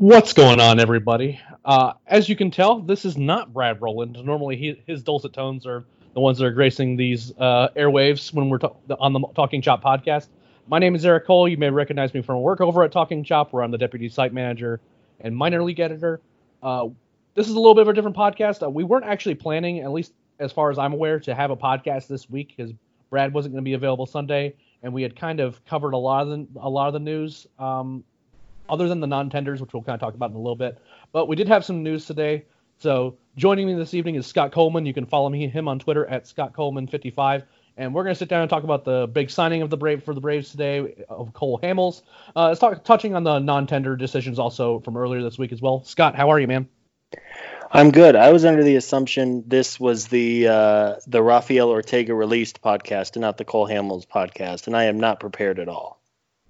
What's going on, everybody? Uh, as you can tell, this is not Brad Roland. Normally, he, his dulcet tones are the ones that are gracing these uh, airwaves when we're ta- on the Talking Chop podcast. My name is Eric Cole. You may recognize me from work over at Talking Chop, where I'm the deputy site manager and minor league editor. Uh, this is a little bit of a different podcast. Uh, we weren't actually planning, at least as far as I'm aware, to have a podcast this week because Brad wasn't going to be available Sunday, and we had kind of covered a lot of the, a lot of the news. Um, other than the non-tenders, which we'll kind of talk about in a little bit. But we did have some news today. So joining me this evening is Scott Coleman. You can follow me him on Twitter at Scott Coleman55. And we're going to sit down and talk about the big signing of the Brave for the Braves today of Cole Hamels. Uh, let's talk touching on the non-tender decisions also from earlier this week as well. Scott, how are you, man? I'm good. I was under the assumption this was the uh, the Rafael Ortega released podcast and not the Cole Hamels podcast, and I am not prepared at all.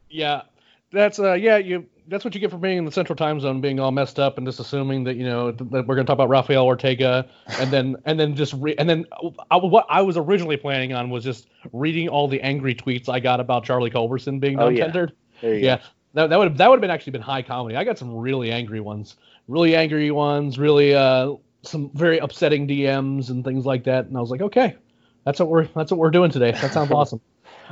Yeah, that's uh yeah you that's what you get for being in the central time zone, being all messed up and just assuming that you know that we're going to talk about Rafael Ortega, and then and then just re- and then I, what I was originally planning on was just reading all the angry tweets I got about Charlie Culberson being non-tendered. Oh, yeah, yeah that, that would that would have been actually been high comedy. I got some really angry ones, really angry ones, really uh some very upsetting DMs and things like that, and I was like, okay, that's what we're that's what we're doing today. That sounds awesome.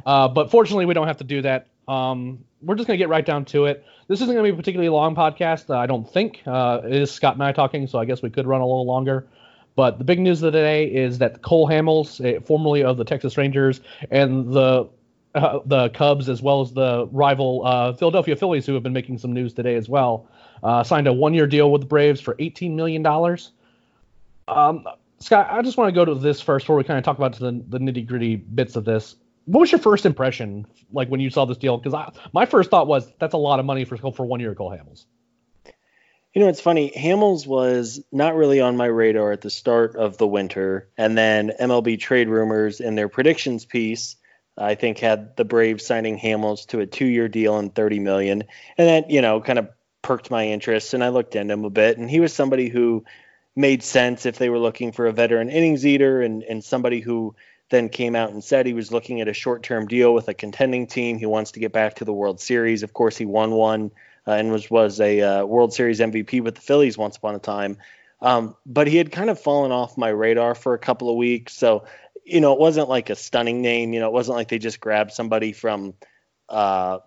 Uh, but fortunately, we don't have to do that. Um, we're just gonna get right down to it. This isn't gonna be a particularly long podcast. Uh, I don't think. Uh, it is Scott and I talking, so I guess we could run a little longer. But the big news of the day is that Cole Hamels, uh, formerly of the Texas Rangers, and the uh, the Cubs, as well as the rival uh, Philadelphia Phillies, who have been making some news today as well, uh, signed a one-year deal with the Braves for 18 million dollars. Um, Scott, I just want to go to this first before we kind of talk about the, the nitty-gritty bits of this what was your first impression like when you saw this deal? Because my first thought was that's a lot of money for for one year Cole Hamels. You know, it's funny. Hamels was not really on my radar at the start of the winter, and then MLB trade rumors in their predictions piece, I think, had the Braves signing Hamels to a two-year deal and thirty million, and that you know kind of perked my interest, and I looked into him a bit, and he was somebody who made sense if they were looking for a veteran innings eater and and somebody who then came out and said he was looking at a short term deal with a contending team. He wants to get back to the World Series. Of course, he won one uh, and was, was a uh, World Series MVP with the Phillies once upon a time. Um, but he had kind of fallen off my radar for a couple of weeks. So, you know, it wasn't like a stunning name. You know, it wasn't like they just grabbed somebody from uh,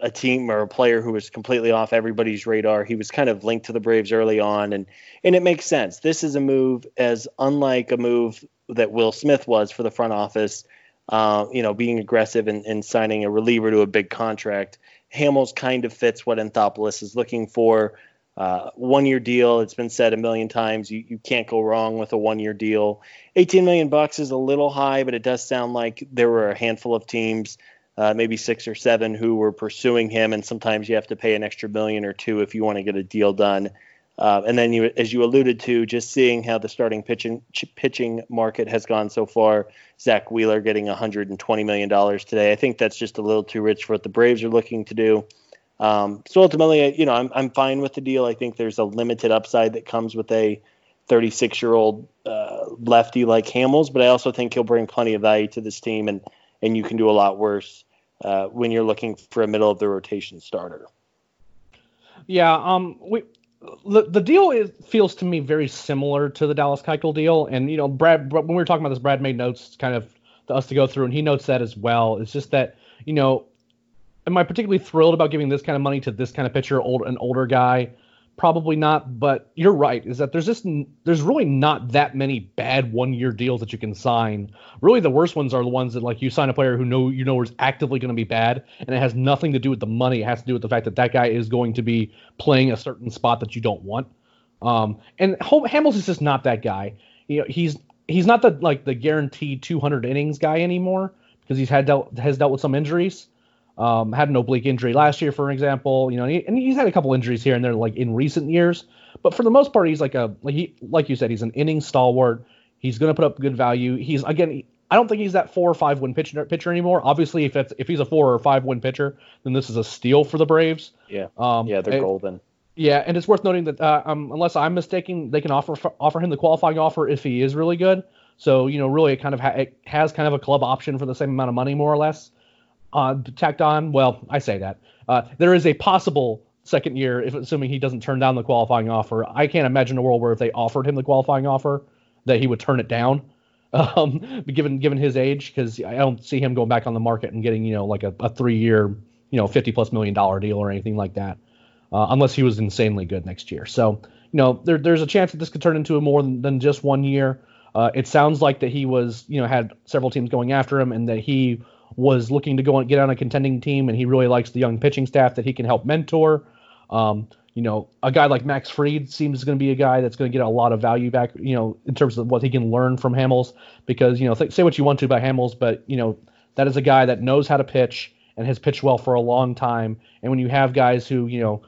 a team or a player who was completely off everybody's radar. He was kind of linked to the Braves early on, and and it makes sense. This is a move as unlike a move that Will Smith was for the front office. Uh, you know, being aggressive and, and, signing a reliever to a big contract. Hamels kind of fits what Anthopoulos is looking for. Uh, one year deal. It's been said a million times. You, you can't go wrong with a one year deal. 18 million bucks is a little high, but it does sound like there were a handful of teams, uh, maybe six or seven, who were pursuing him. And sometimes you have to pay an extra million or two if you want to get a deal done. Uh, and then you, as you alluded to, just seeing how the starting pitching pitching market has gone so far. Zack Wheeler getting 120 million dollars today. I think that's just a little too rich for what the Braves are looking to do. Um, so ultimately, you know, I'm I'm fine with the deal. I think there's a limited upside that comes with a 36 year old uh, lefty like Hamels, but I also think he'll bring plenty of value to this team, and and you can do a lot worse uh, when you're looking for a middle of the rotation starter. Yeah, um, we the the deal is, feels to me very similar to the Dallas Keuchel deal, and you know, Brad when we were talking about this, Brad made notes kind of to us to go through, and he notes that as well. It's just that you know, am I particularly thrilled about giving this kind of money to this kind of pitcher, old an older guy? Probably not, but you're right. Is that there's just there's really not that many bad one year deals that you can sign. Really, the worst ones are the ones that like you sign a player who know you know is actively going to be bad, and it has nothing to do with the money. It has to do with the fact that that guy is going to be playing a certain spot that you don't want. Um, and Hamels is just not that guy. You know, he's he's not the like the guaranteed 200 innings guy anymore because he's had dealt has dealt with some injuries. Um, had an oblique injury last year, for example. You know, and, he, and, he's had a couple injuries here and there, like in recent years. But for the most part, he's like a like he like you said, he's an inning stalwart. He's going to put up good value. He's again, I don't think he's that four or five win pitcher pitcher anymore. Obviously, if it's if he's a four or five win pitcher, then this is a steal for the Braves. Yeah. Um, yeah, they're and, golden. Yeah, and it's worth noting that uh, um, unless I'm mistaken, they can offer offer him the qualifying offer if he is really good. So you know, really, it kind of ha- it has kind of a club option for the same amount of money, more or less uh, tacked on. Well, I say that uh, there is a possible second year if assuming he doesn't turn down the qualifying offer. I can't imagine a world where if they offered him the qualifying offer that he would turn it down. Um, given given his age, because I don't see him going back on the market and getting you know like a, a three year you know fifty plus million dollar deal or anything like that, uh, unless he was insanely good next year. So you know there, there's a chance that this could turn into a more than, than just one year. Uh, it sounds like that he was you know had several teams going after him and that he was looking to go and get on a contending team, and he really likes the young pitching staff that he can help mentor. Um, you know, a guy like Max Fried seems going to be a guy that's going to get a lot of value back, you know, in terms of what he can learn from Hamels. Because, you know, th- say what you want to about Hamels, but, you know, that is a guy that knows how to pitch and has pitched well for a long time. And when you have guys who, you know,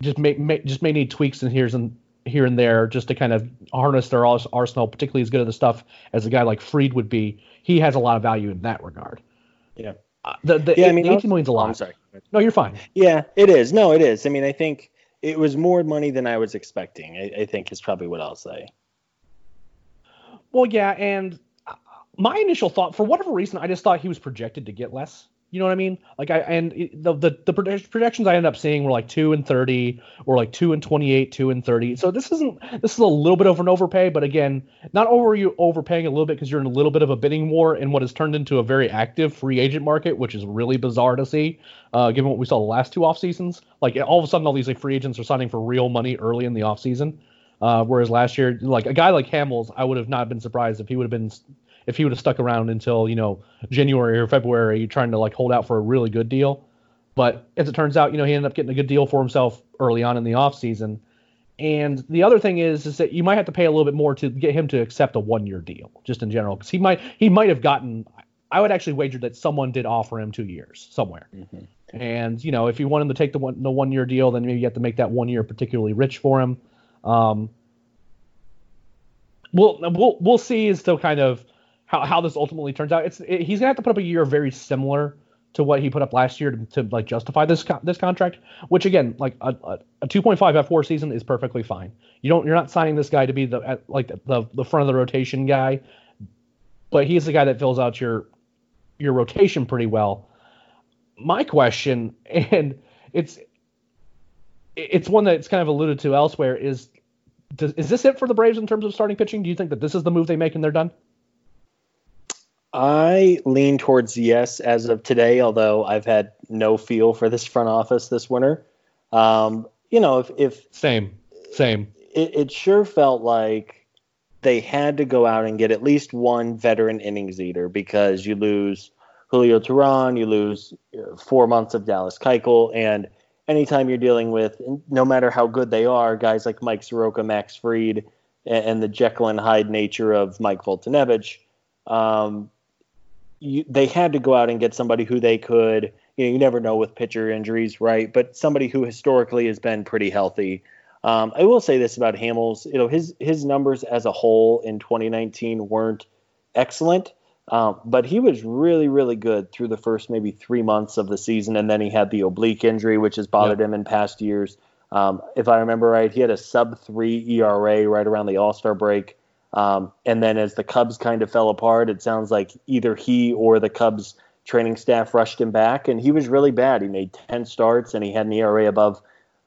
just may, may just may need tweaks and here's and here and there just to kind of harness their arsenal, particularly as good of the stuff as a guy like Fried would be, he has a lot of value in that regard. Yeah. Uh, the the, yeah, I mean, 18 million's a lot. I'm sorry. No, you're fine. Yeah, it is. No, it is. I mean, I think it was more money than I was expecting. I, I think is probably what I'll say. Well, yeah, and uh, my initial thought, for whatever reason, I just thought he was projected to get less. You know what I mean? Like I and the the the projections I ended up seeing were like two and thirty, or like two and twenty eight, two and thirty. So this isn't this is a little bit of an overpay, but again, not over you overpaying a little bit because you're in a little bit of a bidding war in what has turned into a very active free agent market, which is really bizarre to see, uh, given what we saw the last two off seasons. Like all of a sudden, all these like free agents are signing for real money early in the off season. Uh, whereas last year, like a guy like Hamels, I would have not been surprised if he would have been if he would have stuck around until you know January or February, trying to like hold out for a really good deal. But as it turns out, you know, he ended up getting a good deal for himself early on in the offseason. And the other thing is, is that you might have to pay a little bit more to get him to accept a one-year deal, just in general, because he might he might have gotten. I would actually wager that someone did offer him two years somewhere. Mm-hmm. And you know, if you want him to take the one the one year deal, then maybe you have to make that one year particularly rich for him. Um, we'll we'll we'll see as to kind of how, how this ultimately turns out. It's it, he's gonna have to put up a year very similar to what he put up last year to, to like justify this this contract. Which again, like a, a, a 2.5 fWAR season is perfectly fine. You don't you're not signing this guy to be the at, like the, the front of the rotation guy, but he's the guy that fills out your your rotation pretty well. My question, and it's it's one that's kind of alluded to elsewhere, is does, is this it for the Braves in terms of starting pitching? Do you think that this is the move they make and they're done? I lean towards yes as of today, although I've had no feel for this front office this winter. Um, you know, if, if same, same, it, it, sure felt like they had to go out and get at least one veteran innings eater because you lose Julio Teheran, you lose uh, four months of Dallas Keuchel, and anytime you're dealing with, no matter how good they are, guys like Mike Soroka, Max Fried, and, and the Jekyll and Hyde nature of Mike Foltynewicz, um, you, they had to go out and get somebody who they could. You know, you never know with pitcher injuries, right? But somebody who historically has been pretty healthy. Um, I will say this about Hamels. You know, his his numbers as a whole in 2019 weren't excellent, um, but he was really really good through the first maybe three months of the season, and then he had the oblique injury, which has bothered him in past years. Um, if I remember right, he had a sub three ERA right around the All Star break. Um, and then as the Cubs kind of fell apart, it sounds like either he or the Cubs training staff rushed him back, and he was really bad. He made 10 starts and he had an ERA above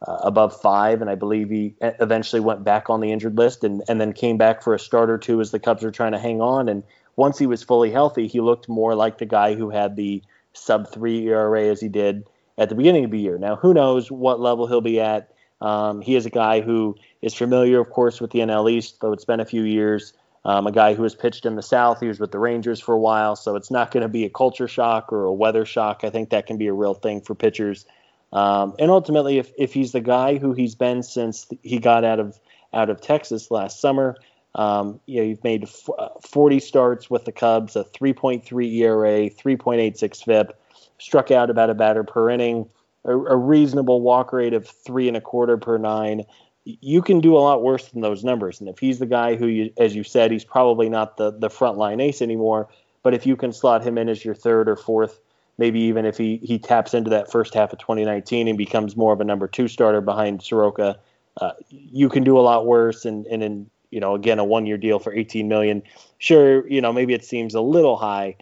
uh, above five, and I believe he eventually went back on the injured list and, and then came back for a start or two as the Cubs were trying to hang on. And once he was fully healthy, he looked more like the guy who had the sub three ERA as he did at the beginning of the year. Now, who knows what level he'll be at? Um, he is a guy who is familiar, of course, with the NL East, though it's been a few years. Um, a guy who has pitched in the South. He was with the Rangers for a while, so it's not going to be a culture shock or a weather shock. I think that can be a real thing for pitchers. Um, and ultimately, if, if he's the guy who he's been since he got out of out of Texas last summer, um, you know, you've made f- uh, 40 starts with the Cubs, a 3.3 ERA, 3.86 FIP, struck out about a batter per inning, a, a reasonable walk rate of three and a quarter per nine you can do a lot worse than those numbers. And if he's the guy who, you, as you said, he's probably not the the frontline ace anymore. But if you can slot him in as your third or fourth, maybe even if he he taps into that first half of 2019 and becomes more of a number two starter behind Soroka, uh, you can do a lot worse. And and in you know again a one year deal for 18 million, sure you know maybe it seems a little high.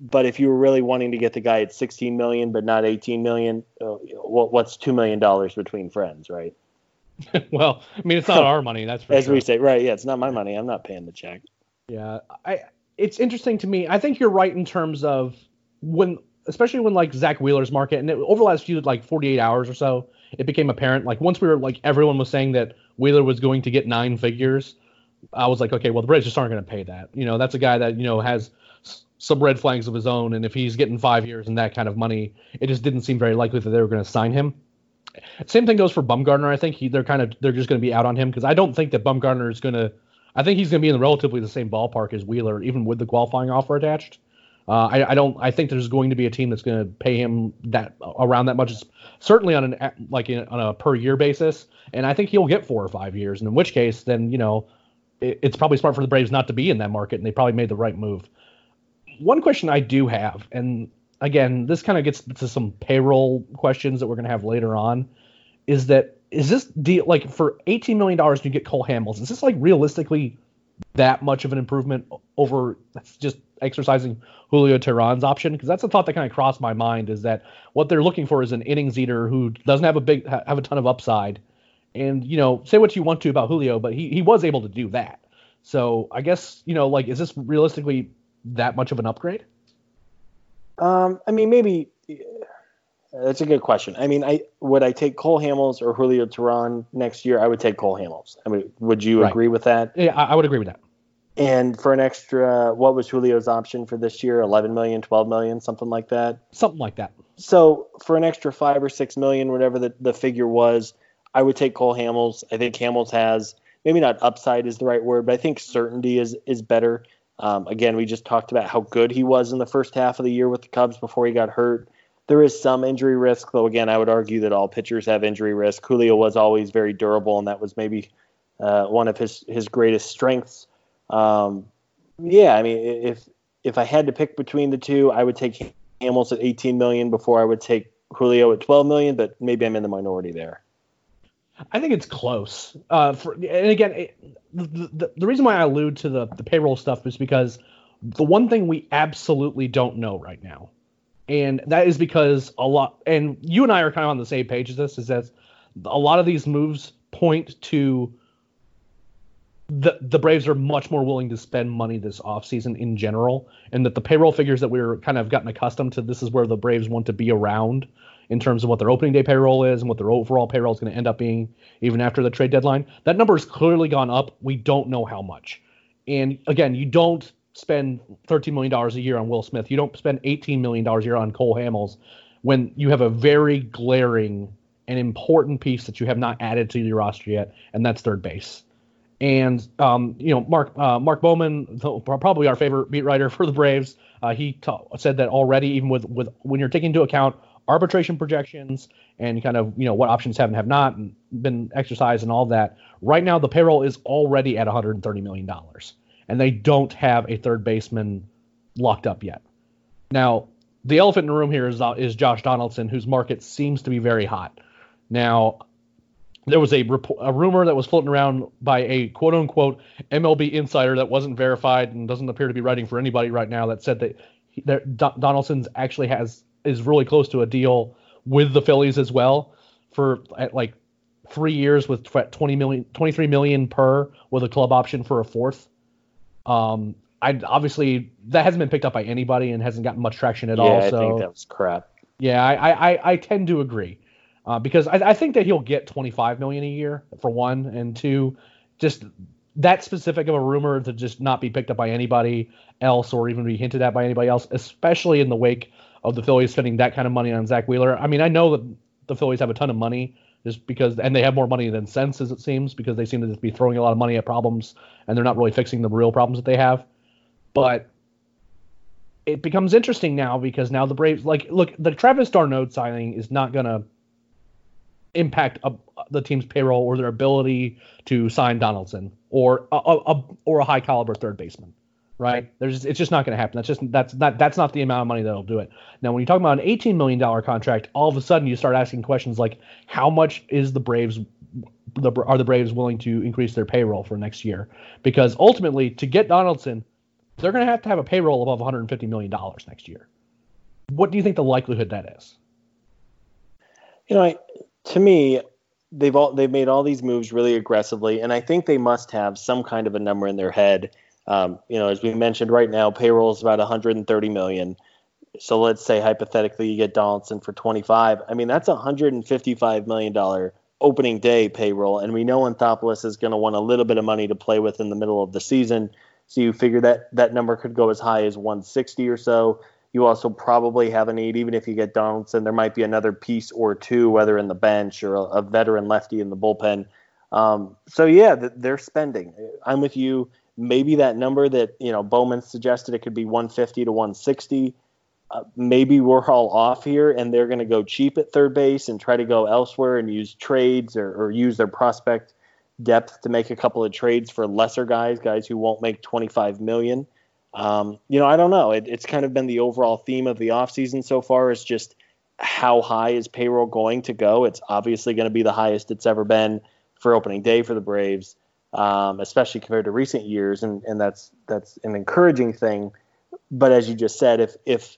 But if you were really wanting to get the guy at 16 million but not 18 million, uh, what's two million dollars between friends, right? well, I mean, it's not our money. That's as sure. we say, right? Yeah, it's not my money. I'm not paying the check. Yeah, I. It's interesting to me. I think you're right in terms of when, especially when like Zack Wheeler's market, and it, over the last few like 48 hours or so, it became apparent. Like once we were like everyone was saying that Wheeler was going to get nine figures, I was like, okay, well the Braves just aren't going to pay that. You know, that's a guy that you know has some red flags of his own, and if he's getting five years and that kind of money, it just didn't seem very likely that they were going to sign him. Same thing goes for Bumgarner. I think he, they're kind of they're just going to be out on him because I don't think that Bumgarner is going to. I think he's going to be in relatively the same ballpark as Wheeler, even with the qualifying offer attached. Uh, I, I, don't. I think there's going to be a team that's going to pay him that around that much, certainly on an like in, on a per year basis. And I think he'll get four or five years. And in which case, then you know, it, it's probably smart for the Braves not to be in that market, and they probably made the right move. One question I do have, and again, this kind of gets to some payroll questions that we're going to have later on. Is that is this deal like for eighteen million dollars you get Cole Hamels? Is this like realistically that much of an improvement over just exercising Julio Teheran's option? Because that's a thought that kind of crossed my mind. Is that what they're looking for is an innings eater who doesn't have a big have a ton of upside, and you know say what you want to about Julio, but he he was able to do that. So I guess you know like is this realistically that much of an upgrade? Um, I mean, maybe that's a good question. I mean, I would I take Cole Hamels or Julio Teheran next year? I would take Cole Hamels. I mean, would you right. agree with that? Yeah, I, I would agree with that. And for an extra, what was Julio's option for this year? 11 million, 12 million, something like that? Something like that. So for an extra five or six million, whatever the, the figure was, I would take Cole Hamels. I think Hamels has maybe not upside is the right word, but I think certainty is is better. Um, again, we just talked about how good he was in the first half of the year with the Cubs before he got hurt. There is some injury risk, though. Again, I would argue that all pitchers have injury risk. Julio was always very durable, and that was maybe uh, one of his his greatest strengths. Um, yeah, I mean, if if I had to pick between the two, I would take Hamels at 18 million before I would take Julio at 12 million, but maybe I'm in the minority there. I think it's close. Uh, for, and again, it, the, the, the reason why I allude to the, the payroll stuff is because the one thing we absolutely don't know right now, and that is because a lot, and you and I are kind of on the same page as this, is that a lot of these moves point to the the Braves are much more willing to spend money this offseason in general, and that the payroll figures that we're kind of gotten accustomed to, this is where the Braves want to be around in terms of what their opening day payroll is and what their overall payroll is going to end up being even after the trade deadline. That number has clearly gone up. We don't know how much. And again, you don't spend $13 million a year on Will Smith. You don't spend $18 million a year on Cole Hamels when you have a very glaring and important piece that you have not added to your roster yet, and that's third base. And um, you know, Mark uh, Mark Bowman, probably our favorite beat writer for the Braves, uh, he said that already. Even with with when you're taking into account arbitration projections and kind of you know what options have and have not been exercised and all that. Right now, the payroll is already at 130 million dollars, and they don't have a third baseman locked up yet. Now, the elephant in the room here is is Josh Donaldson, whose market seems to be very hot. Now, there was a, a rumor that was floating around by a quote unquote MLB insider that wasn't verified and doesn't appear to be writing for anybody right now that said that, he, that Donaldson's actually has is really close to a deal with the Phillies as well for at like three years with 20 million, 23 million per with a club option for a fourth. Um, I obviously that hasn't been picked up by anybody and hasn't gotten much traction at yeah, all. I so think that was crap. yeah, I, I, I tend to agree uh, because I, I think that he'll get 25 million a year for one, and two, just that specific of a rumor to just not be picked up by anybody else or even be hinted at by anybody else, especially in the wake of the Phillies spending that kind of money on Zack Wheeler. I mean, I know that the Phillies have a ton of money just because, and they have more money than sense, as it seems, because they seem to just be throwing a lot of money at problems and they're not really fixing the real problems that they have. But it becomes interesting now because now the Braves, like, look, the Travis d'Arnaud signing is not going to impact a, the team's payroll or their ability to sign Donaldson or a, a, or a high caliber third baseman, right? There's it's just not going to happen. That's just that's not that's not the amount of money that'll do it. Now, when you talk about an 18 million dollar contract, all of a sudden you start asking questions like how much is the Braves the, are the Braves willing to increase their payroll for next year? Because ultimately, to get Donaldson, they're going to have to have a payroll above 150 million dollars next year. What do you think the likelihood that is? You know, I, to me, they've all they've made all these moves really aggressively, and I think they must have some kind of a number in their head. Um, you know, as we mentioned, right now payroll is about 130 million. So let's say hypothetically you get Donaldson for 25. I mean, that's 155 million dollar opening day payroll, and we know Anthopoulos is going to want a little bit of money to play with in the middle of the season. So you figure that that number could go as high as 160 or so. You also probably have a need, even if you get Donaldson, there might be another piece or two, whether in the bench or a, a veteran lefty in the bullpen. Um, so yeah, they're spending. I'm with you. Maybe that number that you know Bowman suggested it could be 150 to 160. Uh, maybe we're all off here, and they're going to go cheap at third base and try to go elsewhere and use trades or, or use their prospect depth to make a couple of trades for lesser guys, guys who won't make 25 million. Um, you know, I don't know. It, it's kind of been the overall theme of the offseason so far is just how high is payroll going to go? It's obviously going to be the highest it's ever been for opening day for the Braves, um, especially compared to recent years, and, and that's that's an encouraging thing. But as you just said, if if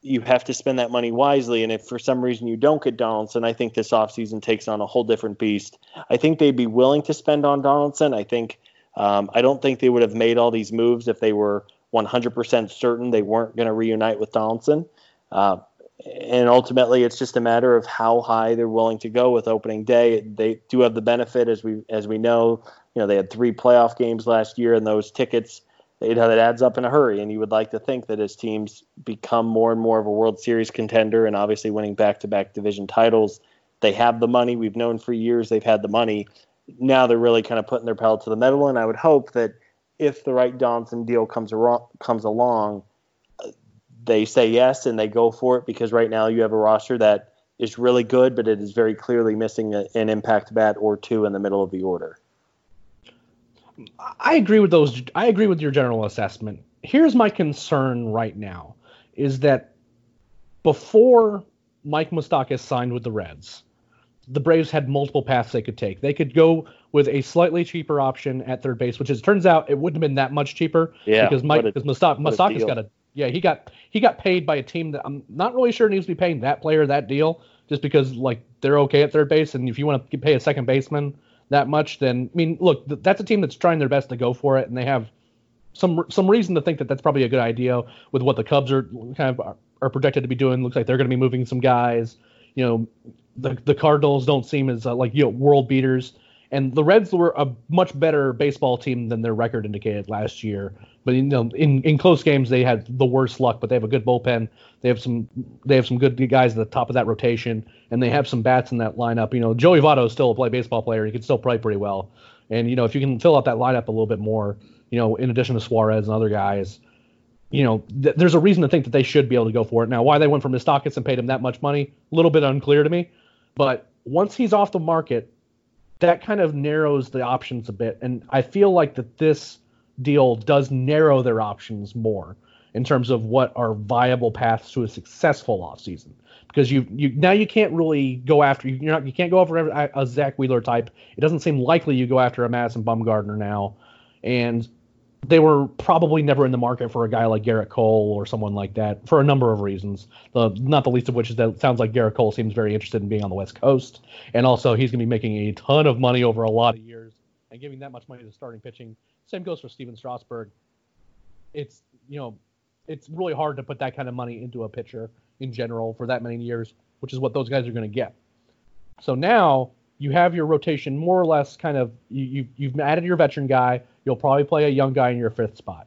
you have to spend that money wisely, and if for some reason you don't get Donaldson, I think this offseason takes on a whole different beast. I think they'd be willing to spend on Donaldson. I think um, I don't think they would have made all these moves if they were 100% certain they weren't going to reunite with Donaldson. Uh, and ultimately, it's just a matter of how high they're willing to go with opening day. They do have the benefit, as we as we know, you know they had three playoff games last year, and those tickets it, it adds up in a hurry. And you would like to think that as teams become more and more of a World Series contender, and obviously winning back-to-back division titles, they have the money. We've known for years they've had the money. Now they're really kind of putting their pedal to the metal, and I would hope that if the right Donaldson deal comes comes along, they say yes and they go for it because right now you have a roster that is really good, but it is very clearly missing a, an impact bat or two in the middle of the order. I agree with those. I agree with your general assessment. Here's my concern right now: is that before Mike Moustakas signed with the Reds, the Braves had multiple paths they could take. They could go with a slightly cheaper option at third base, which is turns out it wouldn't have been that much cheaper. Yeah, because Mike because got a yeah he got he got paid by a team that I'm not really sure needs to be paying that player that deal just because like they're okay at third base and if you want to pay a second baseman that much then I mean look that's a team that's trying their best to go for it and they have some some reason to think that that's probably a good idea with what the Cubs are kind of are, are projected to be doing. Looks like they're going to be moving some guys. You know, the the Cardinals don't seem as uh, like you know world beaters, and the Reds were a much better baseball team than their record indicated last year. But you know, in, in close games they had the worst luck. But they have a good bullpen. They have some they have some good guys at the top of that rotation, and they have some bats in that lineup. You know, Joey Votto is still a play baseball player. He can still play pretty well. And you know, if you can fill out that lineup a little bit more, you know, in addition to Suarez and other guys, you know, th- there's a reason to think that they should be able to go for it. Now, why they went for Moustakas and paid him that much money, a little bit unclear to me. But once he's off the market, that kind of narrows the options a bit. And I feel like that this deal does narrow their options more in terms of what are viable paths to a successful offseason. Because you you now you can't really go after you're not you can't go after a, Zack Wheeler type. It doesn't seem likely you go after a Madison Bumgarner now, and they were probably never in the market for a guy like Gerrit Cole or someone like that for a number of reasons. The not the least of which is that it sounds like Gerrit Cole seems very interested in being on the West Coast, and also he's going to be making a ton of money over a lot of years and giving that much money to starting pitching. Same goes for Stephen Strasburg. It's you know, it's really hard to put that kind of money into a pitcher in general for that many years, which is what those guys are going to get. So now you have your rotation more or less kind of you, you you've added your veteran guy. You'll probably play a young guy in your fifth spot.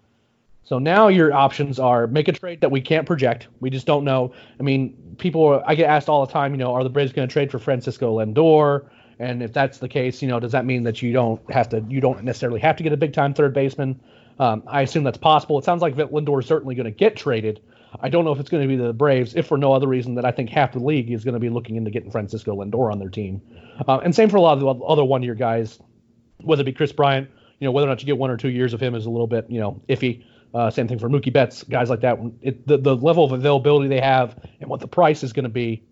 So now your options are make a trade that we can't project. We just don't know. I mean, people I get asked all the time, you know, are the Braves going to trade for Francisco Lindor? And if that's the case, you know, does that mean that you don't have to you don't necessarily have to get a big time third baseman? Um, I assume that's possible. It sounds like Lindor is certainly going to get traded. I don't know if it's going to be the Braves, if for no other reason that I think half the league is going to be looking into getting Francisco Lindor on their team. Uh, and same for a lot of the other one year guys, whether it be Kris Bryant, you know, whether or not you get one or two years of him is a little bit, you know, iffy. Uh, same thing for Mookie Betts, guys like that. It, the, the level of availability they have and what the price is going to be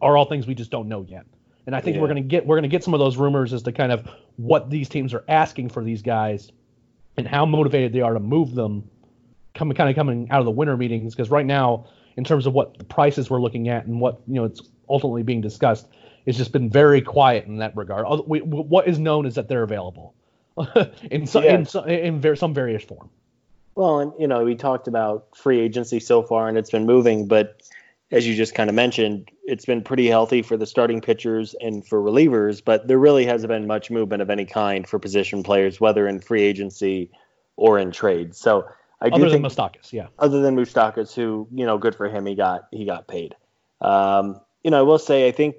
are all things we just don't know yet. And I think yeah. we're going to get we're going to get some of those rumors as to kind of what these teams are asking for these guys and how motivated they are to move them coming kind of coming out of the winter meetings because right now in terms of what the prices we're looking at and what you know it's ultimately being discussed it's just been very quiet in that regard. We, what is known is that they're available in some yeah. in, some, in ver- some various form. Well and you know we talked about free agency so far and it's been moving but as you just kind of mentioned it's been pretty healthy for the starting pitchers and for relievers but there really hasn't been much movement of any kind for position players whether in free agency or in trade so I other than Moustakas, yeah. Other than Moustakas, who you know, good for him, he got he got paid. Um, you know, I will say I think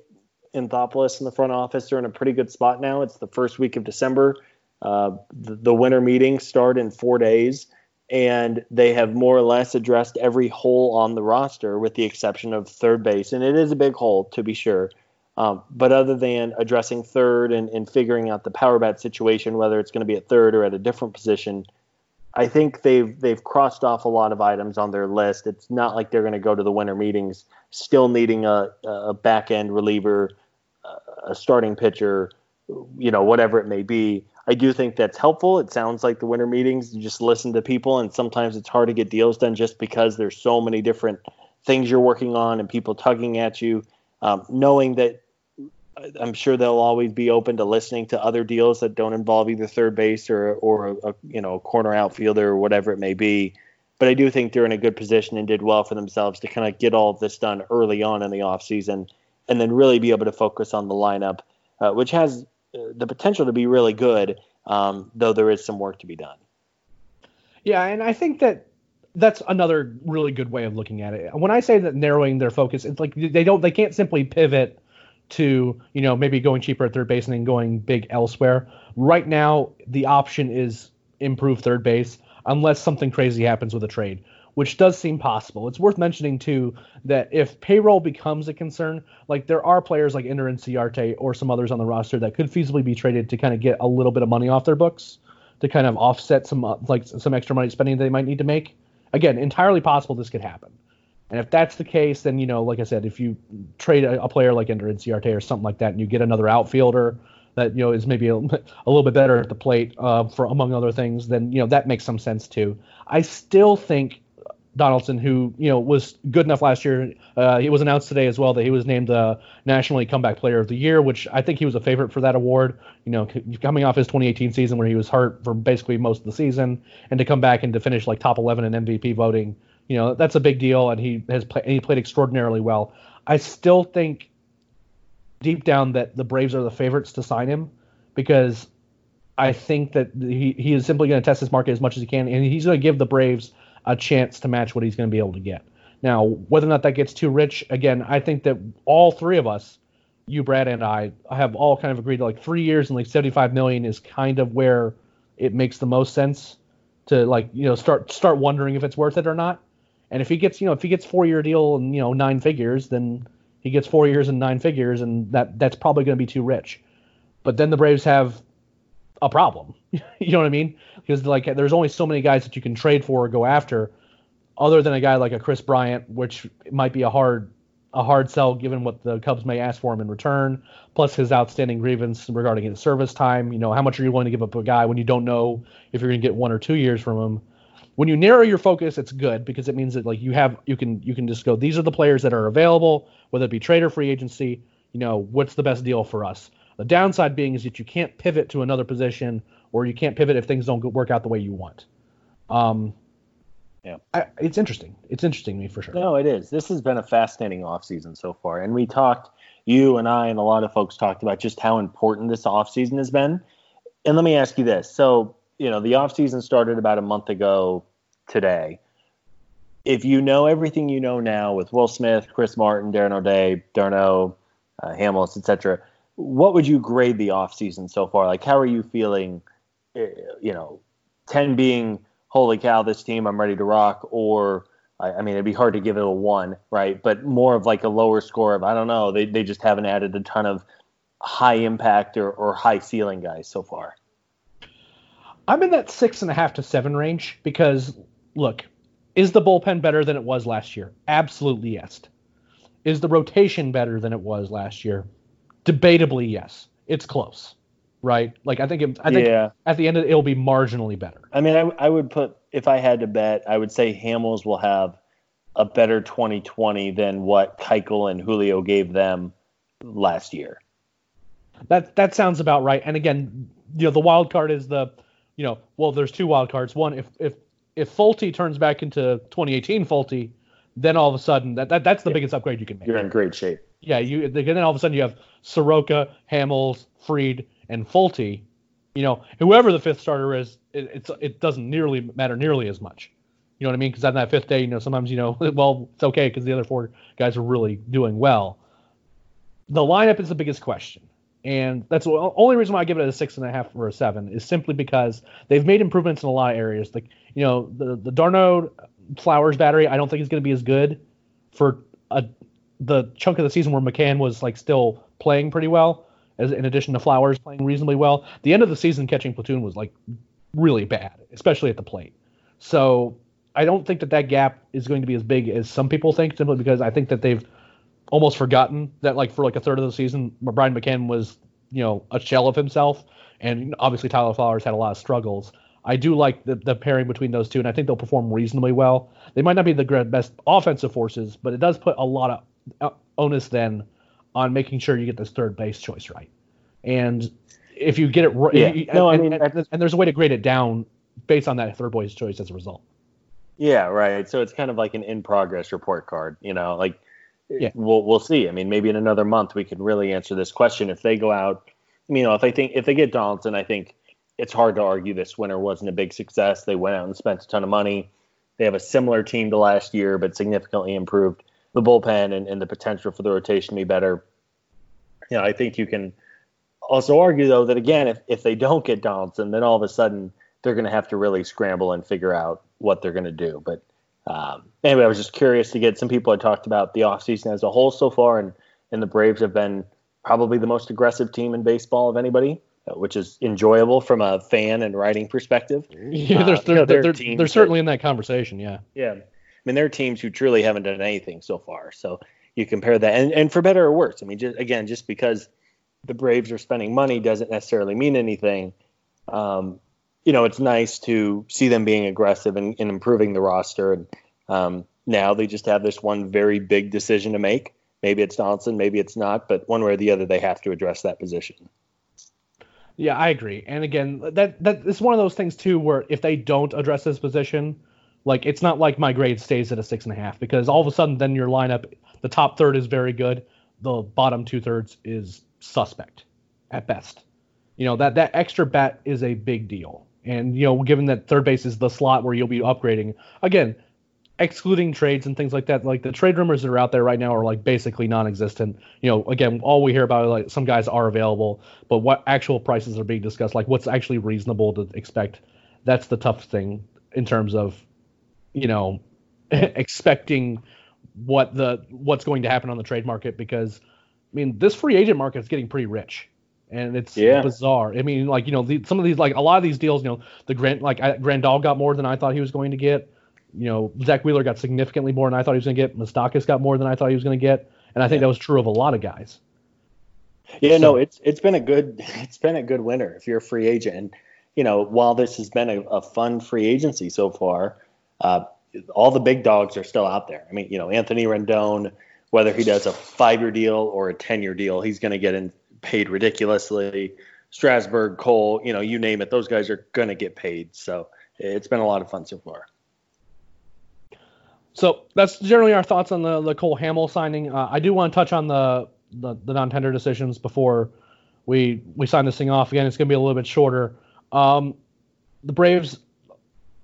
Anthopoulos in the front office are in a pretty good spot now. It's the first week of December. Uh, the, the winter meetings start in four days, and they have more or less addressed every hole on the roster, with the exception of third base, and it is a big hole to be sure. Um, but other than addressing third and, and figuring out the power bat situation, whether it's going to be at third or at a different position, I think they've they've crossed off a lot of items on their list. It's not like they're going to go to the winter meetings still needing a, a back end reliever, a starting pitcher, you know, whatever it may be. I do think that's helpful. It sounds like the winter meetings, you just listen to people, and sometimes it's hard to get deals done just because there's so many different things you're working on and people tugging at you. Um, knowing that I'm sure they'll always be open to listening to other deals that don't involve either third base or or a, you know corner outfielder or whatever it may be. But I do think they're in a good position and did well for themselves to kind of get all of this done early on in the offseason and then really be able to focus on the lineup, uh, which has uh, the potential to be really good, um, though there is some work to be done. Yeah, and I think that that's another really good way of looking at it. When I say that narrowing their focus, it's like they don't they can't simply pivot to you know maybe going cheaper at third base and then going big elsewhere. Right now, the option is improve third base unless something crazy happens with a trade, which does seem possible. It's worth mentioning too that if payroll becomes a concern, like there are players like Ender Inciarte or some others on the roster that could feasibly be traded to kind of get a little bit of money off their books to kind of offset some uh, like some extra money spending they might need to make. Again, entirely possible this could happen. And if that's the case, then you know, like I said, if you trade a, a player like Ender Inciarte or something like that, and you get another outfielder that you know is maybe a, a little bit better at the plate, uh, for among other things, then you know that makes some sense too. I still think Donaldson, who you know was good enough last year, uh, it was announced today as well that he was named the National League Comeback Player of the Year, which I think he was a favorite for that award. You know, coming off his 2018 season where he was hurt for basically most of the season, and to come back and to finish like top 11 in MVP voting you know that's a big deal, and he has play, he played extraordinarily well. I still think deep down that the Braves are the favorites to sign him because I think that he, he is simply going to test his market as much as he can, and he's going to give the Braves a chance to match what he's going to be able to get. Now, whether or not that gets too rich, again, I think that all three of us, you, Brad, and I, have all kind of agreed that like three years and like 75 million is kind of where it makes the most sense to like you know start start wondering if it's worth it or not. And if he gets, you know, if he gets four year deal and you know nine figures, then he gets four years and nine figures, and that that's probably going to be too rich. But then the Braves have a problem. you know what I mean? Because like there's only so many guys that you can trade for or go after, other than a guy like a Kris Bryant, which might be a hard a hard sell given what the Cubs may ask for him in return, plus his outstanding grievance regarding his service time. You know, how much are you willing to give up a guy when you don't know if you're going to get one or two years from him? When you narrow your focus, it's good because it means that like you have you can you can just go these are the players that are available, whether it be trade or free agency. You know, what's the best deal for us? The downside being is that you can't pivot to another position or you can't pivot if things don't work out the way you want. Um, yeah, I, it's interesting. It's interesting to me for sure. No, it is. This has been a fascinating offseason so far. And we talked, you and I and a lot of folks talked about just how important this offseason has been. And let me ask you this. So, you know, the offseason started about a month ago today. If you know everything you know now with Will Smith, Chris Martin, Darren O'Day, d'Arnaud, uh, Hamels, etc., what would you grade the offseason so far? Like, how are you feeling? Eh, you know, 10 being holy cow, this team, I'm ready to rock, or I, I mean, it'd be hard to give it a one, right? But more of like a lower score of, I don't know, they, they just haven't added a ton of high impact or, or high ceiling guys so far. I'm in that six and a half to seven range because, look, is the bullpen better than it was last year? Absolutely yes. Is the rotation better than it was last year? Debatably yes. It's close right? Like I think it, I think yeah. at the end of it, it'll be marginally better. I mean, I, I would put if I had to bet, I would say Hamels will have a better 2020 than what Keuchel and Julio gave them last year. That that sounds about right. And again, you know, the wild card is the, you know, well, there's two wild cards. One, if if if Folty turns back into 2018 Folty, then all of a sudden that, that that's the yeah. biggest upgrade you can make. You're in great shape. Yeah, you then all of a sudden you have Soroka, Hamels, Fried, and Folty, you know, whoever the fifth starter is, it, it's it doesn't nearly matter nearly as much. You know what I mean? Because on that fifth day, you know, sometimes you know, well, it's okay because the other four guys are really doing well. The lineup is the biggest question, and that's the only reason why I give it a six and a half or a seven is simply because they've made improvements in a lot of areas. Like you know, the the d'Arnaud Flowers battery, I don't think is going to be as good for a the chunk of the season where McCann was like still playing pretty well as in addition to Flowers playing reasonably well. The end of the season catching platoon was like really bad, especially at the plate. So I don't think that that gap is going to be as big as some people think, simply because I think that they've almost forgotten that like for like a third of the season, Brian McCann was you know a shell of himself, and obviously Tyler Flowers had a lot of struggles. I do like the, the pairing between those two, and I think they'll perform reasonably well. They might not be the best offensive forces, but it does put a lot of uh, onus then on making sure you get this third base choice right. And if you get it right, yeah. no, and, I mean, and, and, there's a way to grade it down based on that third base choice as a result. Yeah, right. So it's kind of like an in progress report card, you know, like yeah. we'll we'll see. I mean, maybe in another month we can really answer this question if they go out. You know, if I think if they get Donaldson, I think it's hard to argue this winter wasn't a big success. They went out and spent a ton of money. They have a similar team to last year, but significantly improved the bullpen and, and the potential for the rotation to be better. You know, I think you can also argue though that again, if if they don't get Donaldson, then all of a sudden they're going to have to really scramble and figure out what they're going to do. But um, anyway, I was just curious to get some people had talked about the offseason as a whole so far, and and the Braves have been probably the most aggressive team in baseball of anybody, uh, which is enjoyable from a fan and writing perspective. Yeah, they're, uh, they're, they're, they're, they're certainly that, in that conversation. Yeah. Yeah. I mean, there are teams who truly haven't done anything so far. So you compare that, and, and for better or worse. I mean, just, again, just because the Braves are spending money doesn't necessarily mean anything. Um, you know, it's nice to see them being aggressive and, improving the roster. And um, now they just have this one very big decision to make. Maybe it's Donaldson, maybe it's not, but one way or the other, they have to address that position. Yeah, I agree. And again, that that is one of those things too, where if they don't address this position, like it's not like my grade stays at a six and a half because all of a sudden then your lineup, the top third is very good, the bottom two thirds is suspect at best. You know, that that extra bat is a big deal. And you know, given that third base is the slot where you'll be upgrading, again, excluding trades and things like that, like the trade rumors that are out there right now are like basically non-existent. You know, again, all we hear about is like some guys are available, but what actual prices are being discussed, like what's actually reasonable to expect, that's the tough thing in terms of, you know, expecting what the what's going to happen on the trade market because I mean, this free agent market is getting pretty rich, and it's yeah. bizarre. I mean, like you know, the, some of these like a lot of these deals, you know, the Grant like Grandal got more than I thought he was going to get. You know, Zack Wheeler got significantly more than I thought he was going to get. Moustakas got more than I thought he was going to get. and I think yeah. that was true of a lot of guys. Yeah, so, no, it's it's been a good it's been a good winter if you're a free agent. And you know, while this has been a, a fun free agency so far, uh, all the big dogs are still out there. I mean, you know, Anthony Rendon, whether he does a five year deal or a ten year deal, he's going to get in, paid ridiculously. Strasburg, Cole, you know, you name it, those guys are going to get paid. So it's been a lot of fun so far. So that's generally our thoughts on the the Cole Hamel signing. Uh, I do want to touch on the the, the non tender decisions before we we sign this thing off. Again, it's going to be a little bit shorter. Um, the Braves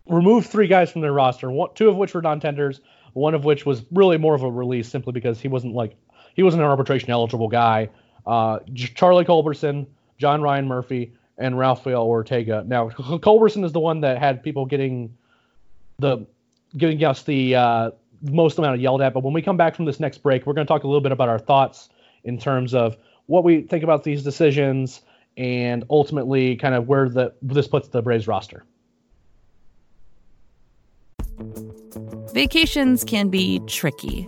removed three guys from their roster, one, two of which were non tenders, one of which was really more of a release simply because he wasn't like he wasn't an arbitration eligible guy. Uh, Charlie Culberson, John Ryan Murphy, and Rafael Ortega. Now Culberson is the one that had people getting the giving us the uh, most amount of yelled at. But when we come back from this next break, we're going to talk a little bit about our thoughts in terms of what we think about these decisions and ultimately kind of where the this puts the Braves roster. Vacations can be tricky.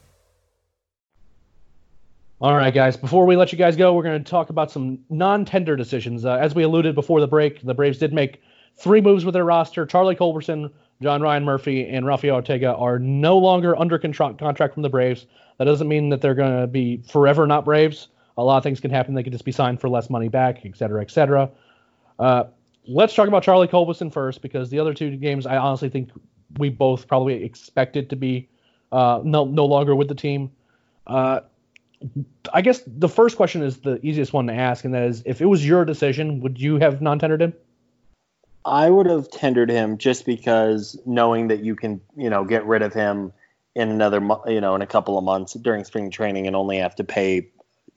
All right, guys. Before we let you guys go, we're going to talk about some non-tender decisions. Uh, as we alluded before the break, the Braves did make three moves with their roster. Charlie Culberson, John Ryan Murphy, and Rafael Ortega are no longer under contract contract from the Braves. That doesn't mean that they're going to be forever not Braves. A lot of things can happen. They could just be signed for less money back, et cetera, et cetera. Uh, let's talk about Charlie Culberson first because the other two games, I honestly think we both probably expected to be uh, no no longer with the team. Uh, I guess the first question is the easiest one to ask, and that is, if it was your decision, would you have non-tendered him? I would have tendered him just because knowing that you can, you know, get rid of him in another, you know, in a couple of months during spring training and only have to pay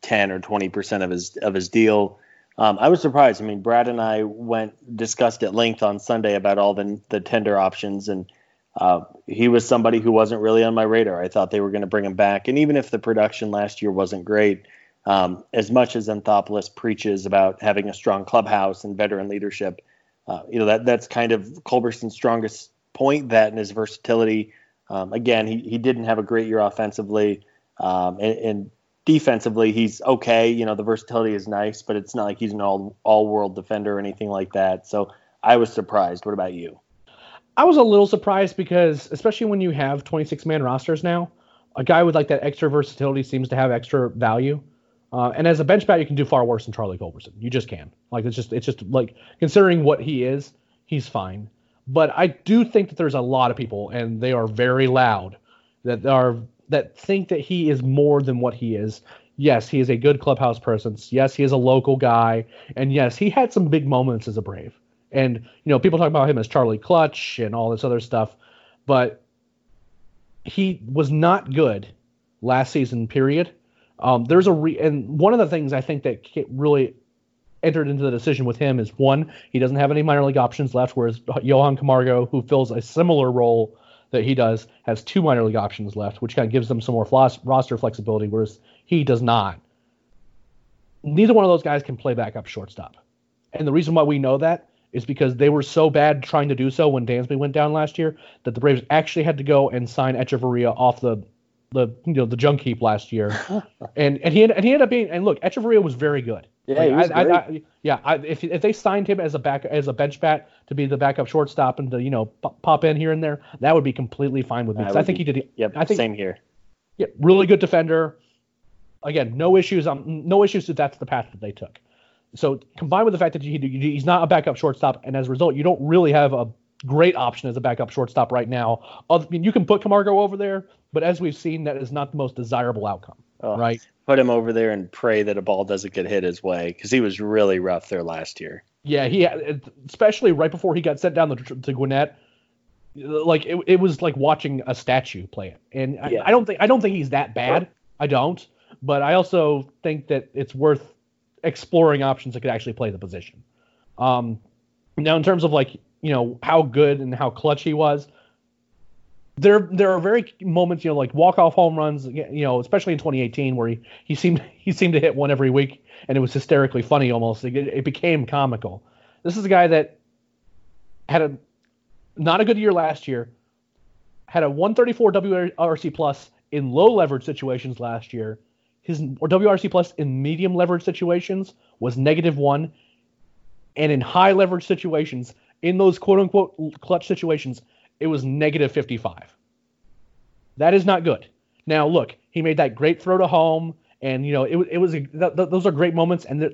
10 or 20 percent of his of his deal. Um, I was surprised. I mean, Brad and I went discussed at length on Sunday about all the the tender options, and uh, he was somebody who wasn't really on my radar. I thought they were going to bring him back, and even if the production last year wasn't great, um, as much as Anthopoulos preaches about having a strong clubhouse and veteran leadership, uh, you know that that's kind of Culberson's strongest point. That and his versatility. Um, again, he he didn't have a great year offensively, um, and, and, defensively he's okay. You know the versatility is nice, but it's not like he's an all all world defender or anything like that. So I was surprised. What about you? I was a little surprised because, especially when you have 26 man rosters now, a guy with like that extra versatility seems to have extra value. Uh, and as a bench bat, you can do far worse than Charlie Culberson. You just can. Like it's just it's just like considering what he is, he's fine. But I do think that there's a lot of people, and they are very loud, that are that think that he is more than what he is. Yes, he is a good clubhouse presence. Yes, he is a local guy, and yes, he had some big moments as a Brave. And you know, people talk about him as Charlie Clutch and all this other stuff, but he was not good last season. Period. Um, there's a re- and one of the things I think that really entered into the decision with him is one, he doesn't have any minor league options left, whereas Johan Camargo, who fills a similar role that he does, has two minor league options left, which kind of gives them some more floss, roster flexibility, whereas he does not. Neither one of those guys can play backup shortstop. And the reason why we know that is because they were so bad trying to do so when Dansby went down last year that the Braves actually had to go and sign Hechavarria off the the you know the junk heap last year, and and he and he ended up being and look, Hechavarria was very good. Yeah, Like, I, I. I, yeah. If if they signed him as a back as a bench bat to be the backup shortstop and to you know pop, pop in here and there, that would be completely fine with me. I think be- he did. Yep, I think same here. yeah, really good defender. Again, no issues. Um, no issues if that's the path that they took. So combined with the fact that he, he's not a backup shortstop, and as a result, you don't really have a great option as a backup shortstop right now. I mean, you can put Camargo over there, but as we've seen, that is not the most desirable outcome, Oh, right? Put him over there and pray that a ball doesn't get hit his way because he was really rough there last year. Yeah, he had, especially right before he got sent down the, to Gwinnett. Like it, it was like watching a statue play it, and I- Yeah. I, don't think I don't think he's that bad. I don't, but I also think that it's worth exploring options that could actually play the position. Um, now, in terms of like you know how good and how clutch he was, there there are very moments you know like walk off home runs you know especially in 2018 where he, he seemed he seemed to hit one every week and it was hysterically funny almost it, it became comical this is a guy that had a not a good year last year had a 134 WRC plus in low leverage situations last year his WRC plus in medium leverage situations was negative one and in high leverage situations in those quote unquote clutch situations it was negative 55. That is not good. Now, look, he made that great throw to home, and you know it, it was a, th- th- those are great moments, and th-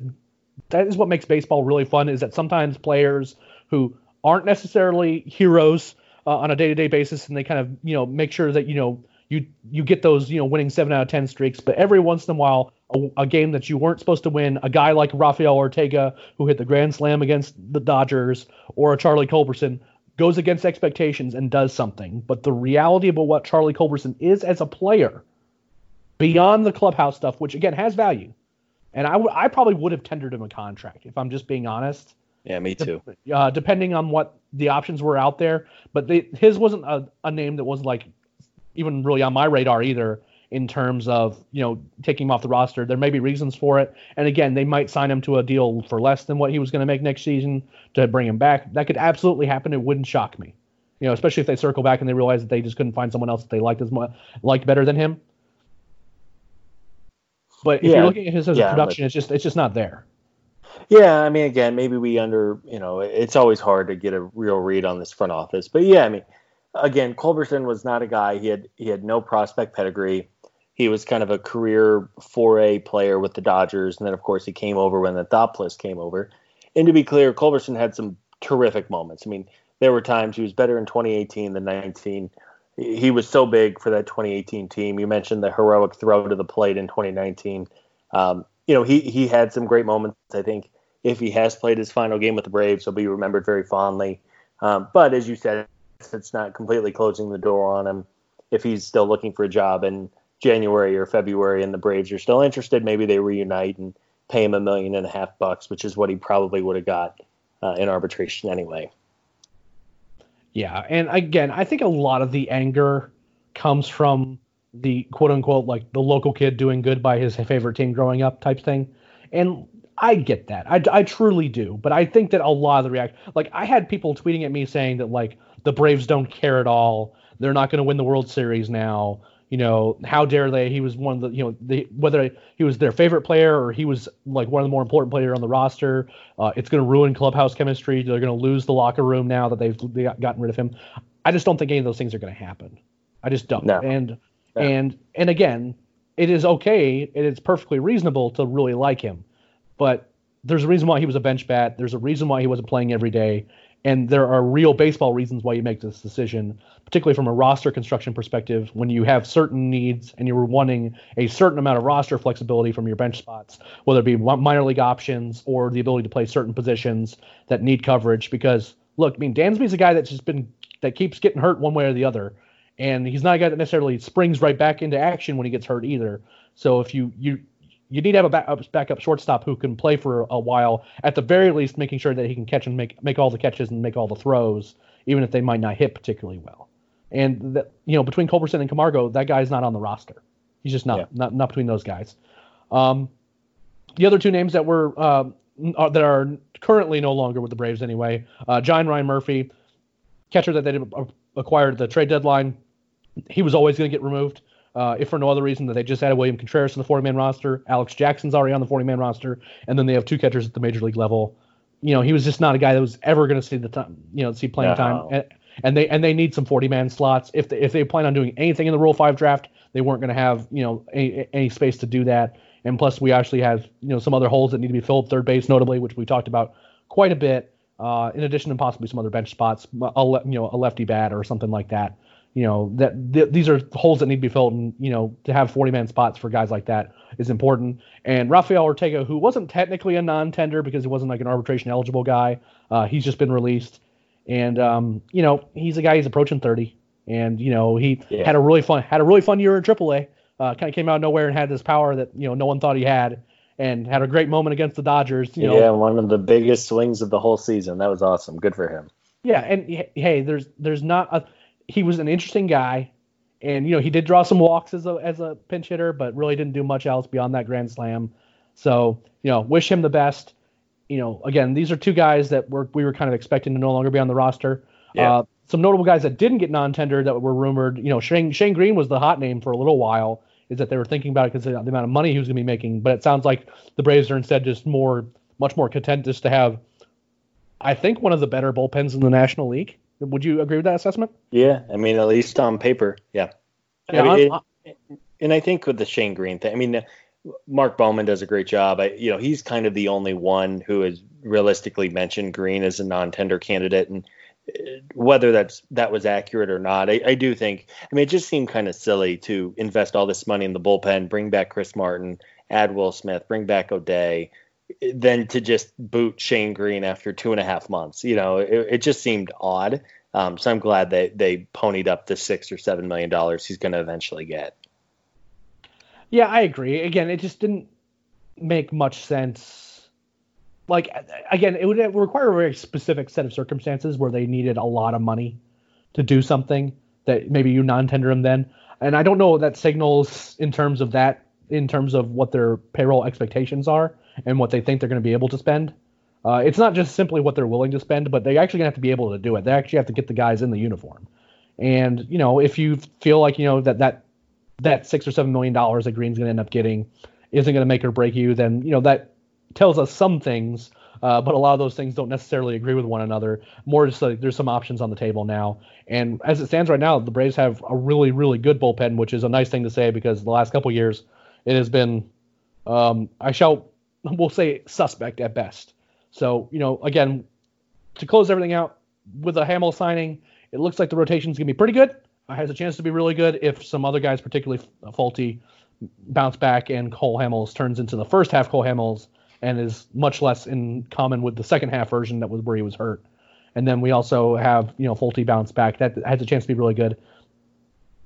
that is what makes baseball really fun. Is that sometimes players who aren't necessarily heroes uh, on a day-to-day basis, and they kind of you know make sure that you know you you get those you know winning seven out of ten streaks, but every once in a while. A, a game that you weren't supposed to win, a guy like Rafael Ortega who hit the grand slam against the Dodgers, or a Charlie Culberson goes against expectations and does something. But the reality about what Charlie Culberson is as a player, beyond the clubhouse stuff, which again has value, and I, w- I probably would have tendered him a contract if I'm just being honest, Yeah, me too. uh, depending on what the options were out there. But they, his wasn't a, a name that was like even really on my radar either in terms of you know taking him off the roster. There may be reasons for it, and again, they might sign him to a deal for less than what he was going to make next season to bring him back. That could absolutely happen. It wouldn't shock me, you know, especially if they circle back and they realize that they just couldn't find someone else that they liked as much liked better than him. But if Yeah. you're looking at his as a Yeah, production, it's just it's just not there. Yeah, I mean, again, maybe we under, you know, it's always hard to get a real read on this front office. But yeah, I mean, again, Culberson was not a guy. He had he had no prospect pedigree. He was kind of a career 4A player with the Dodgers, and then of course he came over when Anthopoulos came over. And to be clear, Culberson had some terrific moments. I mean, there were times he was better in 2018 than 19. He was so big for that 2018 team. You mentioned the heroic throw to the plate in 2019. Um, you know, he he had some great moments. I think if he has played his final game with the Braves, he'll be remembered very fondly. Um, but as you said, it's not completely closing the door on him. If he's still looking for a job in January or February, and the Braves are still interested, maybe they reunite and pay him a million and a half bucks, which is what he probably would have got uh, in arbitration anyway. Yeah, and again, I think a lot of the anger comes from the quote unquote like the local kid doing good by his favorite team growing up type thing. And I get that. I, I truly do. But I think that a lot of the react like I had people tweeting at me saying that like the Braves don't care at all. They're not going to win the World Series now. You know, how dare they? He was one of the, you know, the, whether he was their favorite player or he was like one of the more important players on the roster. Uh, it's going to ruin clubhouse chemistry. They're going to lose the locker room now that they've they gotten rid of him. I just don't think any of those things are going to happen. I just don't. No. And No. and and again, it is okay. It is perfectly reasonable to really like him, but there's a reason why he was a bench bat. There's a reason why he wasn't playing every day, and there are real baseball reasons why you make this decision, particularly from a roster construction perspective. When you have certain needs and you're wanting a certain amount of roster flexibility from your bench spots, whether it be minor league options or the ability to play certain positions that need coverage. Because look, I mean, Dansby's a guy that's just been that keeps getting hurt one way or the other, and he's not a guy that necessarily springs right back into action when he gets hurt either. So if you you you need to have a back, backup shortstop who can play for a while, at the very least, making sure that he can catch and make make all the catches and make all the throws, even if they might not hit particularly well. And that, you know, between Culberson and Camargo, that guy's not on the roster. He's just not Yeah. not not between those guys. Um, the other two names that were uh, are, that are currently no longer with the Braves anyway, uh, John Ryan Murphy, catcher that they acquired at the trade deadline. He was always going to get removed. Uh, if for no other reason that they just added William Contreras to the 40 man roster, Alex Jackson's already on the 40 man roster, and then they have two catchers at the major league level. You know, he was just not a guy that was ever going to see the time, you know, see playing no. time. And, and, they and they need some 40 man slots. If they, if they plan on doing anything in the Rule Five draft, they weren't going to have you know any, any space to do that. And plus, we actually have you know some other holes that need to be filled, third base notably, which we talked about quite a bit. Uh, in addition to possibly some other bench spots, a you know a lefty bat or something like that. You know that th- these are holes that need to be filled, and you know to have 40 man spots for guys like that is important. And Rafael Ortega, who wasn't technically a non-tender because he wasn't like an arbitration eligible guy, uh, he's just been released, and um, you know he's a guy he's approaching 30, and you know he yeah. had a really fun had a really fun year in AAA. Uh, kind of came out of nowhere and had this power that you know no one thought he had and had a great moment against the Dodgers. You know, yeah, one of the biggest swings of the whole season. That was awesome. Good for him. Yeah, and hey, there's there's not a he was an interesting guy, and you know he did draw some walks as a as a pinch hitter, but really didn't do much else beyond that grand slam. So you know, wish him the best. You know, again, these are two guys that were we were kind of expecting to no longer be on the roster. Yeah. Uh, some notable guys that didn't get non-tender that were rumored. You know, Shane Shane Greene was the hot name for a little while is that they were thinking about it because the amount of money he was going to be making. But it sounds like the Braves are instead just more, much more content just to have, I think, one of the better bullpens in the National League. Would you agree with that assessment? Yeah, I mean, at least on paper, yeah. yeah I mean, it, and I think with the Shane Greene thing, I mean, uh, Mark Bowman does a great job. I, you know, he's kind of the only one who has realistically mentioned Greene as a non-tender candidate, and uh, whether that's that was accurate or not, I, I do think. I mean, it just seemed kind of silly to invest all this money in the bullpen, bring back Chris Martin, add Will Smith, bring back O'Day, then to just boot Shane Greene after two and a half months. You know, it, it just seemed odd. Um, so I'm glad that they ponied up the six or seven million dollars he's going to eventually get. Yeah, I agree. Again, it just didn't make much sense like again, it would require a very specific set of circumstances where they needed a lot of money to do something that maybe you non-tender them then. And I don't know what that signals in terms of that, in terms of what their payroll expectations are and what they think they're going to be able to spend. Uh, it's not just simply what they're willing to spend, but they actually have to be able to do it. They actually have to get the guys in the uniform. And you know, if you feel like you know that that that six or seven million dollars that Greene's gonna end up getting isn't gonna make or break you, then you know that tells us some things, uh, but a lot of those things don't necessarily agree with one another. More just like there's some options on the table now. And as it stands right now, the Braves have a really, really good bullpen, which is a nice thing to say because the last couple years it has been, um, I shall, we'll say suspect at best. So, you know, again, to close everything out with a Hammel signing, it looks like the rotation is going to be pretty good. It has a chance to be really good if some other guys, particularly Folty, bounce back and Cole Hamels turns into the first half Cole Hamels and is much less in common with the second half version that was where he was hurt. And then we also have, you know, Folty bounce back. That has a chance to be really good.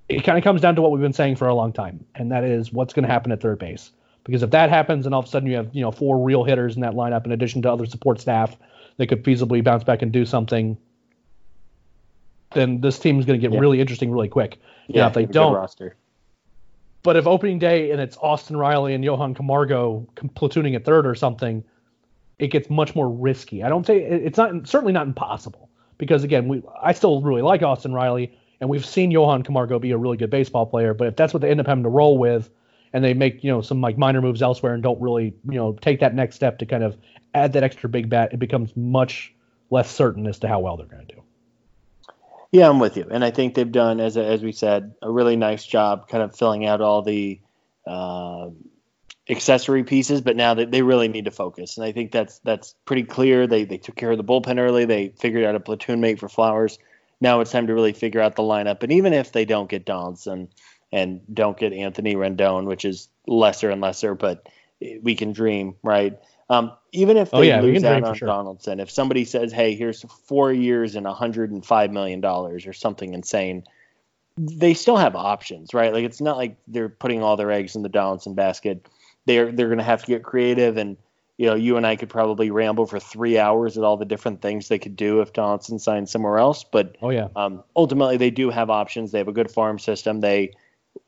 It kind of comes down to what we've been saying for a long time, and that is what's going to happen at third base. Because if that happens, and all of a sudden you have, you know, four real hitters in that lineup in addition to other support staff that could feasibly bounce back and do something, then this team is going to get yeah. really interesting really quick. Yeah, now, if they don't, roster. But if opening day and it's Austin Riley and Johan Camargo platooning at third or something, it gets much more risky. I don't say it's not certainly not impossible because again, we I still really like Austin Riley and we've seen Johan Camargo be a really good baseball player. But if that's what they end up having to roll with, and they make you know some like minor moves elsewhere and don't really you know take that next step to kind of add that extra big bat, it becomes much less certain as to how well they're going to do. Yeah, I'm with you, and I think they've done, as as we said, a really nice job, kind of filling out all the uh, accessory pieces. But now they, they really need to focus, and I think that's that's pretty clear. They they took care of the bullpen early. They figured out a platoon mate for Flowers. Now it's time to really figure out the lineup. And even if they don't get Donaldson and don't get Anthony Rendon, which is lesser and lesser, but we can dream, right? Um, even if oh, they oh, yeah, lose out on sure. Donaldson, if somebody says, "Hey, here's four years and 105 million dollars" or something insane, they still have options, right? Like it's not like they're putting all their eggs in the Donaldson basket. They're they're going to have to get creative, and you know, you and I could probably ramble for three hours at all the different things they could do if Donaldson signed somewhere else. But oh yeah, um, ultimately they do have options. They have a good farm system. They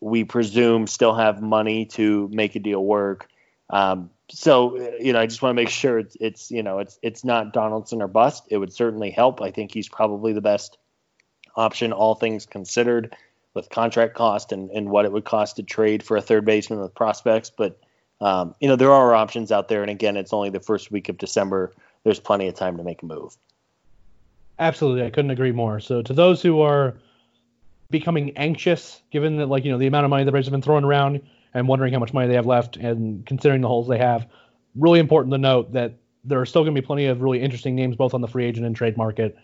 we presume still have money to make a deal work. Um, so you know, I just want to make sure it's, it's you know it's it's not Donaldson or bust. It would certainly help. I think he's probably the best option, all things considered, with contract cost and, and what it would cost to trade for a third baseman with prospects. But um, you know there are options out there, and again, it's only the first week of December. There's plenty of time to make a move. Absolutely, I couldn't agree more. So to those who are becoming anxious, given that like you know the amount of money the Braves have been throwing around and wondering how much money they have left, and considering the holes they have, really important to note that there are still going to be plenty of really interesting names both on the free agent and trade market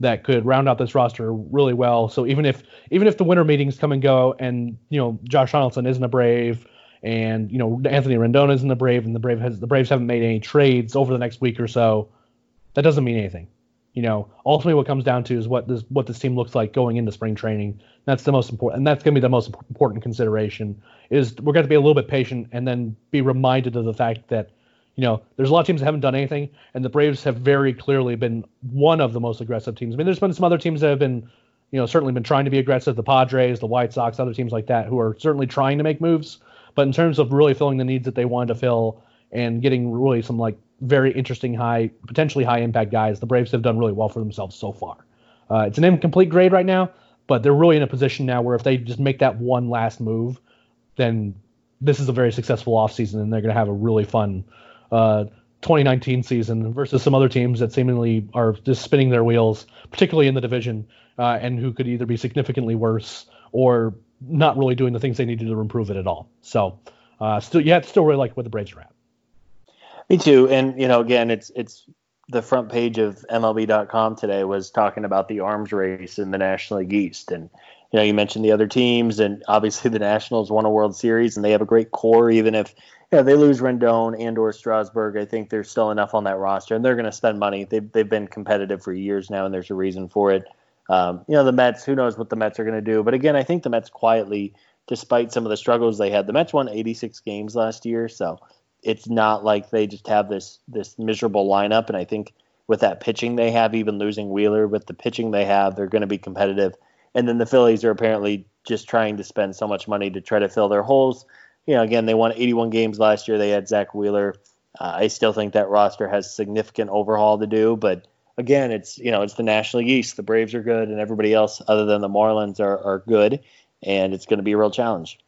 that could round out this roster really well. So even if even if the winter meetings come and go, and you know Josh Donaldson isn't a Brave, and you know Anthony Rendon isn't a Brave, and the Brave has the Braves haven't made any trades over the next week or so, that doesn't mean anything. You know, ultimately what comes down to is what this what this team looks like going into spring training. That's the most important, and that's going to be the most important consideration. Is we're going to be a little bit patient and then be reminded of the fact that you know, there's a lot of teams that haven't done anything, and the Braves have very clearly been one of the most aggressive teams. I mean, there's been some other teams that have been, you know, certainly been trying to be aggressive. The Padres, the White Sox, other teams like that, who are certainly trying to make moves. But in terms of really filling the needs that they wanted to fill and getting really some like very interesting high, potentially high impact guys, the Braves have done really well for themselves so far. Uh, it's an incomplete grade right now, but they're really in a position now where if they just make that one last move, then this is a very successful offseason and they're going to have a really fun uh, 2019 season versus some other teams that seemingly are just spinning their wheels, particularly in the division, uh, and who could either be significantly worse or not really doing the things they need to improve it at all. So, uh, still, yeah, still really like where the Braves are at. Me too. And you know, again, it's it's the front page of MLB.com today was talking about the arms race in the National League East, and you know, you mentioned the other teams, and obviously the Nationals won a World Series, and they have a great core, even if yeah, they lose Rendon and or Strasburg. I think there's still enough on that roster, and they're going to spend money. They've they've been competitive for years now, and there's a reason for it. Um, you know, the Mets. Who knows what the Mets are going to do? But again, I think the Mets quietly, despite some of the struggles they had, the Mets won 86 games last year, so it's not like they just have this this miserable lineup. And I think with that pitching they have, even losing Wheeler, with the pitching they have, they're going to be competitive. And then the Phillies are apparently just trying to spend so much money to try to fill their holes you know, again, they won 81 games last year. They had Zack Wheeler. Uh, I still think that roster has significant overhaul to do, but again, it's you know it's the National East. The Braves are good, and everybody else other than the Marlins are are good, and it's going to be a real challenge.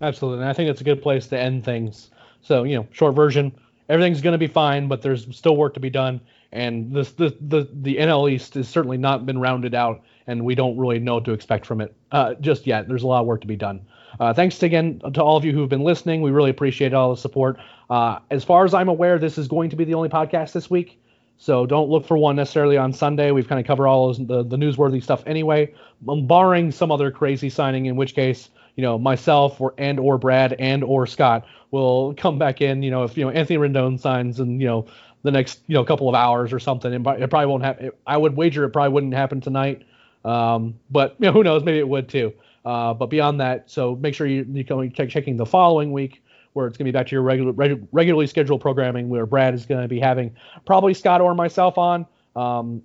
Absolutely, and I think it's a good place to end things. So you know, short version, everything's going to be fine, but there's still work to be done, and this the the the NL East has certainly not been rounded out, and we don't really know what to expect from it uh, just yet. There's a lot of work to be done. Uh, thanks again to all of you who have been listening. We really appreciate all the support. Uh, as far as I'm aware, this is going to be the only podcast this week. So don't look for one necessarily on Sunday. We've kind of covered all the, the newsworthy stuff anyway, um, barring some other crazy signing, in which case, you know, myself or and or Brad and or Scott will come back in. You know, if you know Anthony Rendon signs and you know the next you know couple of hours or something, it probably won't happen. I would wager it probably wouldn't happen tonight. Um, but you know, who knows? Maybe it would too. Uh, but beyond that, so make sure you, you can check checking the following week where it's going to be back to your regular reg, regularly scheduled programming where Brad is going to be having probably Scott or myself on. Um,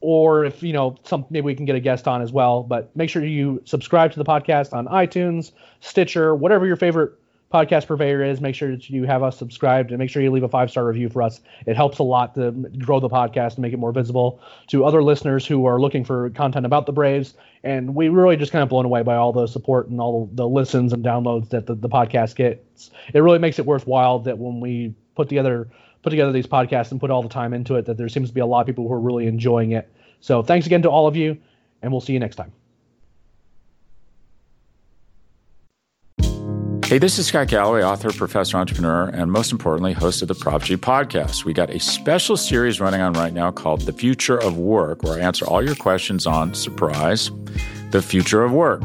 or if you know some maybe we can get a guest on as well but make sure you subscribe to the podcast on itunes stitcher whatever your favorite podcast purveyor is, make sure that you have us subscribed and make sure you leave a five star review for us. It helps a lot to grow the podcast and make it more visible to other listeners who are looking for content about the Braves. And we really just kind of blown away by all the support and all the listens and downloads that the, the podcast gets. It really makes it worthwhile that when we put together put together these podcasts and put all the time into it, that there seems to be a lot of people who are really enjoying it. So thanks again to all of you, and we'll see you next time. Hey, this is Scott Galloway, author, professor, entrepreneur, and most importantly, host of the Prop G podcast. We got a special series running on right now called The Future of Work, where I answer all your questions on surprise, the future of work.